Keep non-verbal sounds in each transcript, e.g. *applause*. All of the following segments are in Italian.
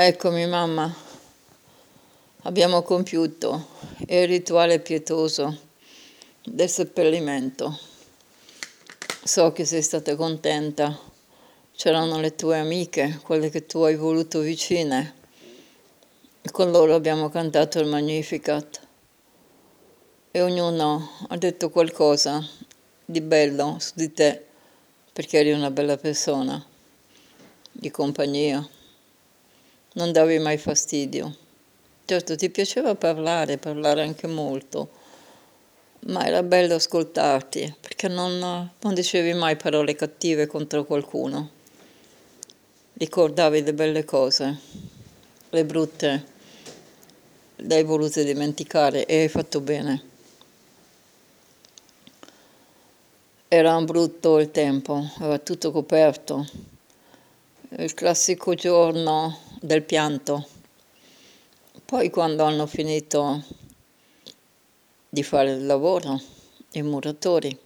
Eccomi mamma, abbiamo compiuto il rituale pietoso del seppellimento. So che sei stata contenta, c'erano le tue amiche, quelle che tu hai voluto vicine, con loro abbiamo cantato il Magnificat. E ognuno ha detto qualcosa di bello su di te, perché eri una bella persona, di compagnia non davi mai fastidio. Certo, ti piaceva parlare, parlare anche molto, ma era bello ascoltarti, perché non, non dicevi mai parole cattive contro qualcuno. Ricordavi le belle cose, le brutte le hai volute dimenticare e hai fatto bene. Era un brutto il tempo, era tutto coperto. Il classico giorno del pianto. Poi quando hanno finito di fare il lavoro, i muratori,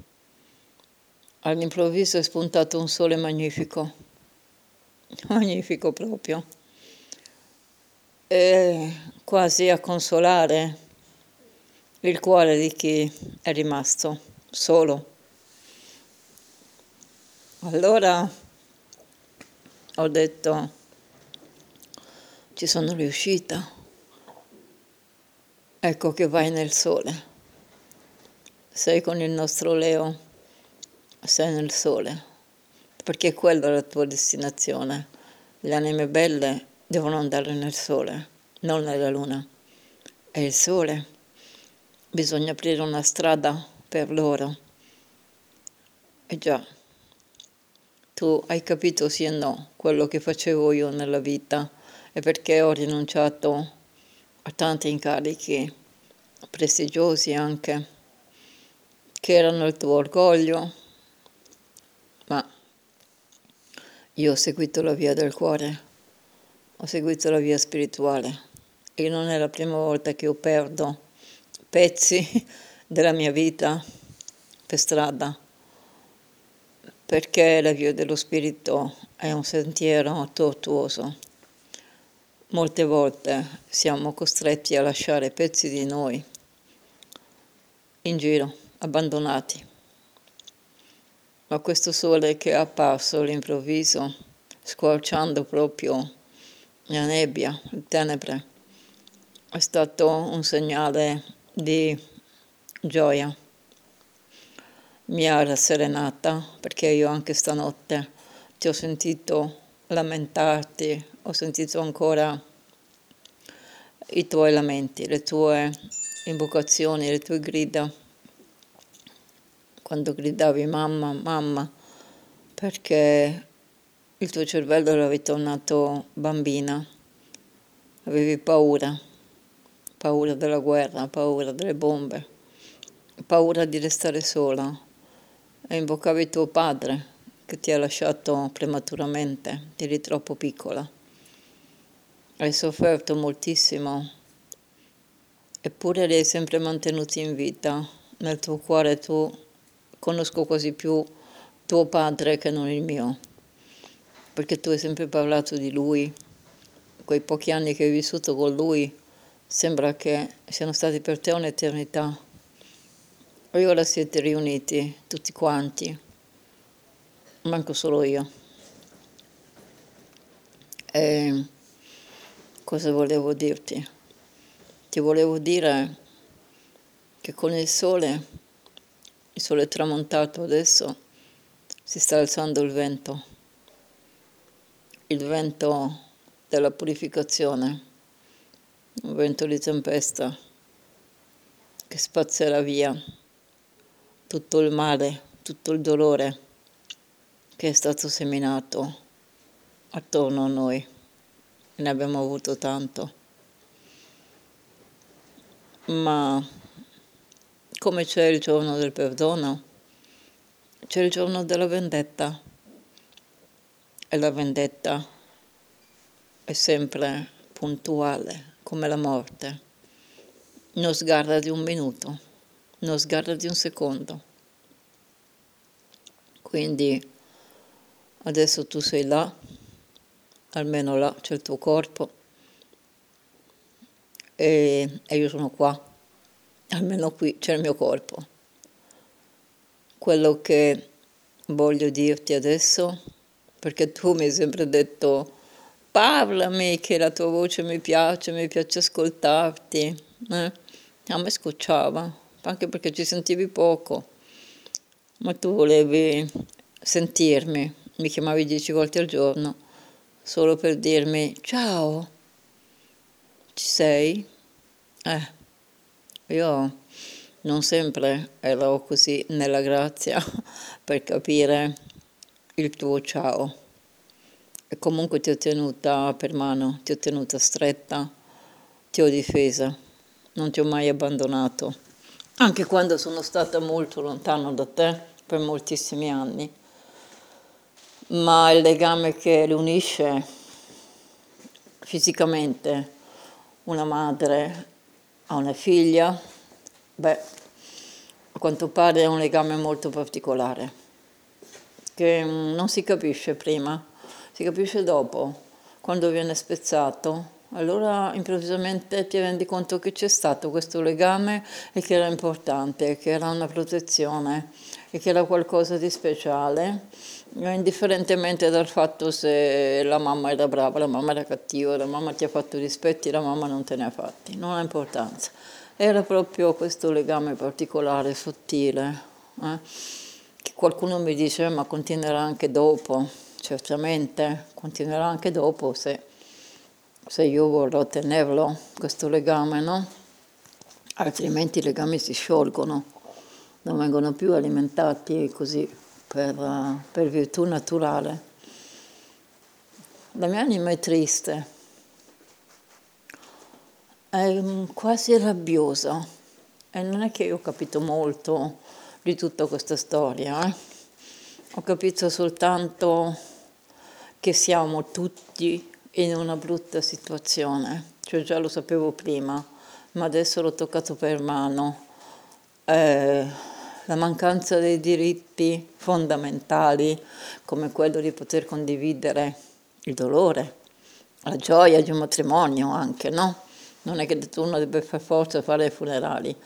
all'improvviso è spuntato un sole magnifico, *laughs* magnifico proprio, e quasi a consolare il cuore di chi è rimasto solo. Allora ho detto ci sono riuscita. Ecco che vai nel sole. Sei con il nostro Leo, sei nel sole, perché quella è la tua destinazione. Le anime belle devono andare nel sole, non nella luna. È il sole. Bisogna aprire una strada per loro. E già, tu hai capito sì e no quello che facevo io nella vita e perché ho rinunciato a tanti incarichi prestigiosi anche, che erano il tuo orgoglio, ma io ho seguito la via del cuore, ho seguito la via spirituale. E non è la prima volta che io perdo pezzi *laughs* della mia vita per strada, perché la via dello spirito è un sentiero tortuoso Molte volte siamo costretti a lasciare pezzi di noi in giro, abbandonati. Ma questo sole che è apparso all'improvviso, squarciando proprio la nebbia, le tenebre, è stato un segnale di gioia. Mi ha rasserenata perché io anche stanotte ti ho sentito lamentarti, ho sentito ancora i tuoi lamenti, le tue invocazioni, le tue grida, quando gridavi mamma, mamma, perché il tuo cervello era ritornato bambina, avevi paura, paura della guerra, paura delle bombe, paura di restare sola. E invocavi tuo padre che ti ha lasciato prematuramente, eri troppo piccola. Hai sofferto moltissimo, eppure li hai sempre mantenuti in vita. Nel tuo cuore tu conosco quasi più tuo padre che non il mio, perché tu hai sempre parlato di lui. Quei pochi anni che hai vissuto con lui sembra che siano stati per te un'eternità. E ora siete riuniti tutti quanti manco solo io. E cosa volevo dirti? Ti volevo dire che con il sole, il sole è tramontato adesso, si sta alzando il vento, il vento della purificazione, un vento di tempesta che spazzerà via tutto il male, tutto il dolore che è stato seminato attorno a noi. Ne abbiamo avuto tanto. Ma come c'è il giorno del perdono, c'è il giorno della vendetta. E la vendetta è sempre puntuale, come la morte. Non sgarra di un minuto, non sgarra di un secondo. Quindi Adesso tu sei là, almeno là c'è il tuo corpo, e, e io sono qua, almeno qui c'è il mio corpo. Quello che voglio dirti adesso, perché tu mi hai sempre detto parlami che la tua voce mi piace, mi piace ascoltarti. Eh? A me scocciava, anche perché ci sentivi poco, ma tu volevi sentirmi, mi chiamavi dieci volte al giorno, solo per dirmi ciao, ci sei? Eh, io non sempre ero così nella grazia *laughs* per capire il tuo ciao. E comunque ti ho tenuta per mano, ti ho tenuta stretta, ti ho difesa, non ti ho mai abbandonato, anche quando sono stata molto lontano da te per moltissimi anni. Ma il legame che le unisce fisicamente una madre a una figlia, beh, a quanto pare è un legame molto particolare, che non si capisce prima, si capisce dopo, quando viene spezzato. Allora improvvisamente ti rendi conto che c'è stato questo legame e che era importante, che era una protezione e che era qualcosa di speciale, indifferentemente dal fatto se la mamma era brava, la mamma era cattiva, la mamma ti ha fatto rispetti, la mamma non te ne ha fatti, non ha importanza. Era proprio questo legame particolare, sottile, eh? che qualcuno mi dice ma continuerà anche dopo, certamente continuerà anche dopo se, se io vorrò tenerlo, questo legame, no? Altrimenti i legami si sciolgono non vengono più alimentati così per, per virtù naturale. La mia anima è triste, è quasi rabbiosa e non è che io ho capito molto di tutta questa storia, eh? ho capito soltanto che siamo tutti in una brutta situazione, cioè già lo sapevo prima, ma adesso l'ho toccato per mano. Eh, la mancanza dei diritti fondamentali come quello di poter condividere il dolore, la gioia di un matrimonio anche, no? Non è che uno deve per forza fare i funerali.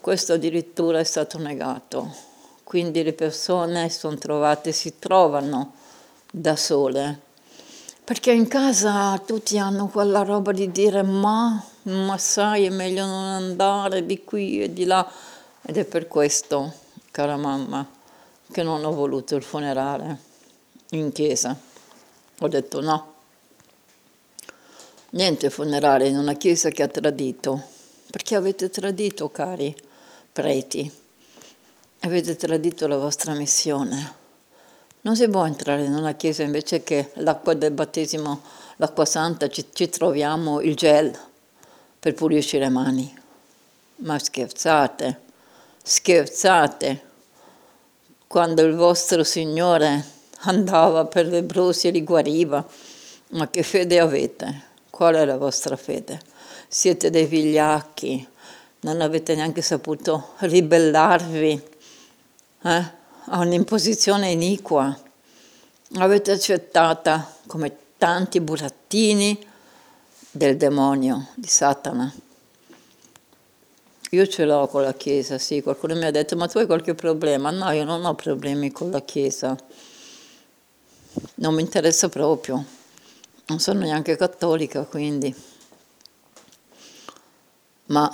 Questo addirittura è stato negato. Quindi le persone sono trovate, si trovano da sole. Perché in casa tutti hanno quella roba di dire ma, ma sai, è meglio non andare di qui e di là. Ed è per questo cara mamma, che non ho voluto il funerale in chiesa. Ho detto no. Niente funerale in una chiesa che ha tradito. Perché avete tradito, cari preti. Avete tradito la vostra missione. Non si può entrare in una chiesa invece che l'acqua del battesimo, l'acqua santa, ci, ci troviamo il gel per pulirci le mani. Ma scherzate scherzate quando il vostro Signore andava per lebrosi e li guariva. Ma che fede avete? Qual è la vostra fede? Siete dei vigliacchi, non avete neanche saputo ribellarvi eh, a un'imposizione iniqua. Avete accettata come tanti burattini del demonio, di Satana. Io ce l'ho con la Chiesa, sì, qualcuno mi ha detto ma tu hai qualche problema? No, io non ho problemi con la Chiesa, non mi interessa proprio, non sono neanche cattolica quindi. Ma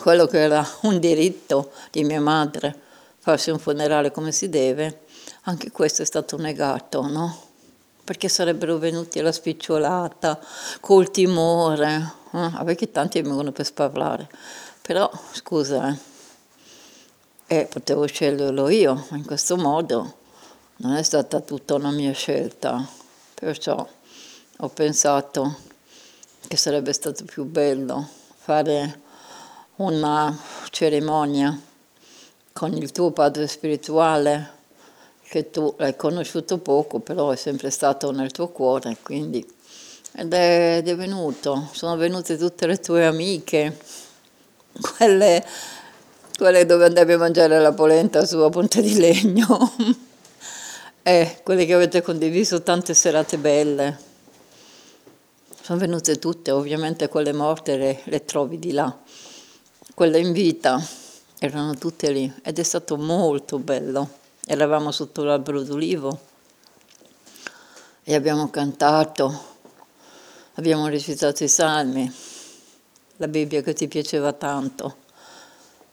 quello che era un diritto di mia madre, farsi un funerale come si deve, anche questo è stato negato, no? Perché sarebbero venuti alla spicciolata, col timore, eh? perché tanti vengono per sparlare però, scusa, eh, eh, potevo sceglierlo io, ma in questo modo non è stata tutta una mia scelta. Perciò ho pensato che sarebbe stato più bello fare una cerimonia con il tuo padre spirituale, che tu l'hai conosciuto poco, però è sempre stato nel tuo cuore, quindi... Ed è, ed è venuto, sono venute tutte le tue amiche, quelle, quelle dove andavi a mangiare la polenta su a Ponte di Legno, *laughs* e quelle che avete condiviso tante serate belle. sono venute tutte, ovviamente quelle morte le, le trovi di là, quelle in vita erano tutte lì ed è stato molto bello. Eravamo sotto l'albero d'ulivo e abbiamo cantato, abbiamo recitato i salmi, la Bibbia che ti piaceva tanto.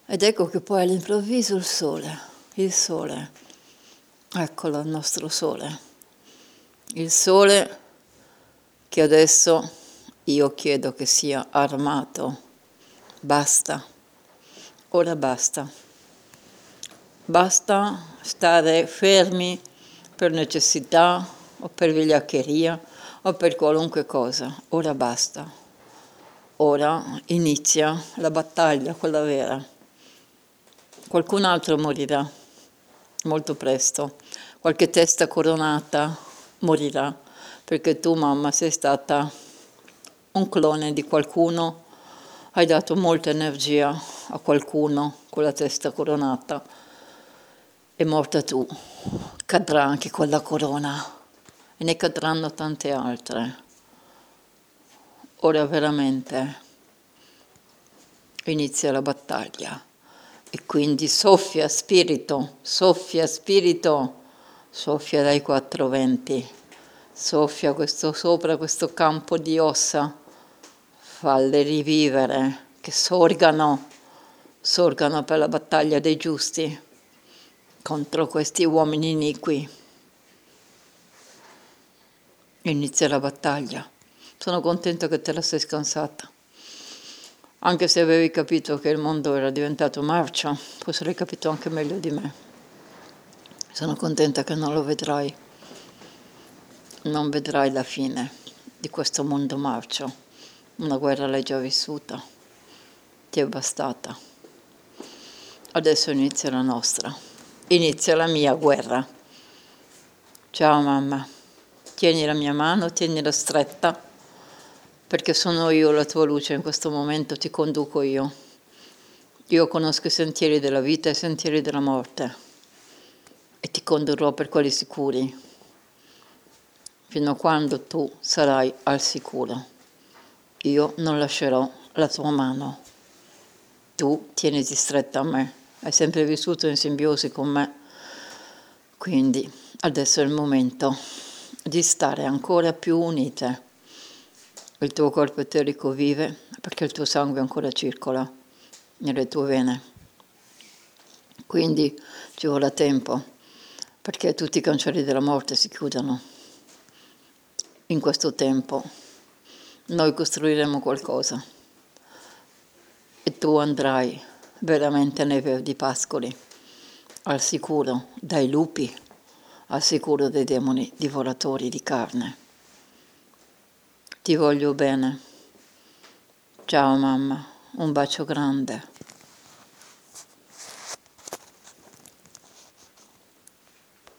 Ed ecco che poi all'improvviso il sole, il sole, eccolo il nostro sole, il sole che adesso io chiedo che sia armato, basta, ora basta, basta stare fermi per necessità o per vigliaccheria o per qualunque cosa, ora basta, ora inizia la battaglia, quella vera. Qualcun altro morirà molto presto, qualche testa coronata morirà, perché tu mamma sei stata un clone di qualcuno, hai dato molta energia a qualcuno con la testa coronata, è morta tu, cadrà anche quella corona e ne cadranno tante altre. Ora veramente inizia la battaglia. E quindi soffia spirito, soffia spirito, soffia dai quattro venti, soffia questo, sopra questo campo di ossa, falle rivivere, che sorgano, sorgano per la battaglia dei giusti contro questi uomini iniqui. Inizia la battaglia. Sono contento che te la sei scansata anche se avevi capito che il mondo era diventato marcio, forse l'hai capito anche meglio di me. Sono contenta che non lo vedrai, non vedrai la fine di questo mondo marcio. Una guerra l'hai già vissuta, ti è bastata. Adesso inizia la nostra, inizia la mia guerra. Ciao mamma, tieni la mia mano, tienila stretta perché sono io la tua luce in questo momento, ti conduco io. Io conosco i sentieri della vita e i sentieri della morte e ti condurrò per quelli sicuri, fino a quando tu sarai al sicuro. Io non lascerò la tua mano. Tu tieniti stretta a me, hai sempre vissuto in simbiosi con me, quindi adesso è il momento di stare ancora più unite il tuo corpo eterico vive perché il tuo sangue ancora circola nelle tue vene. Quindi ci vuole tempo perché tutti i cancelli della morte si chiudono. In questo tempo noi costruiremo qualcosa e tu andrai veramente nei verdi pascoli, al sicuro dai lupi, al sicuro dei demoni divoratori di carne. Ti voglio bene. Ciao mamma, un bacio grande.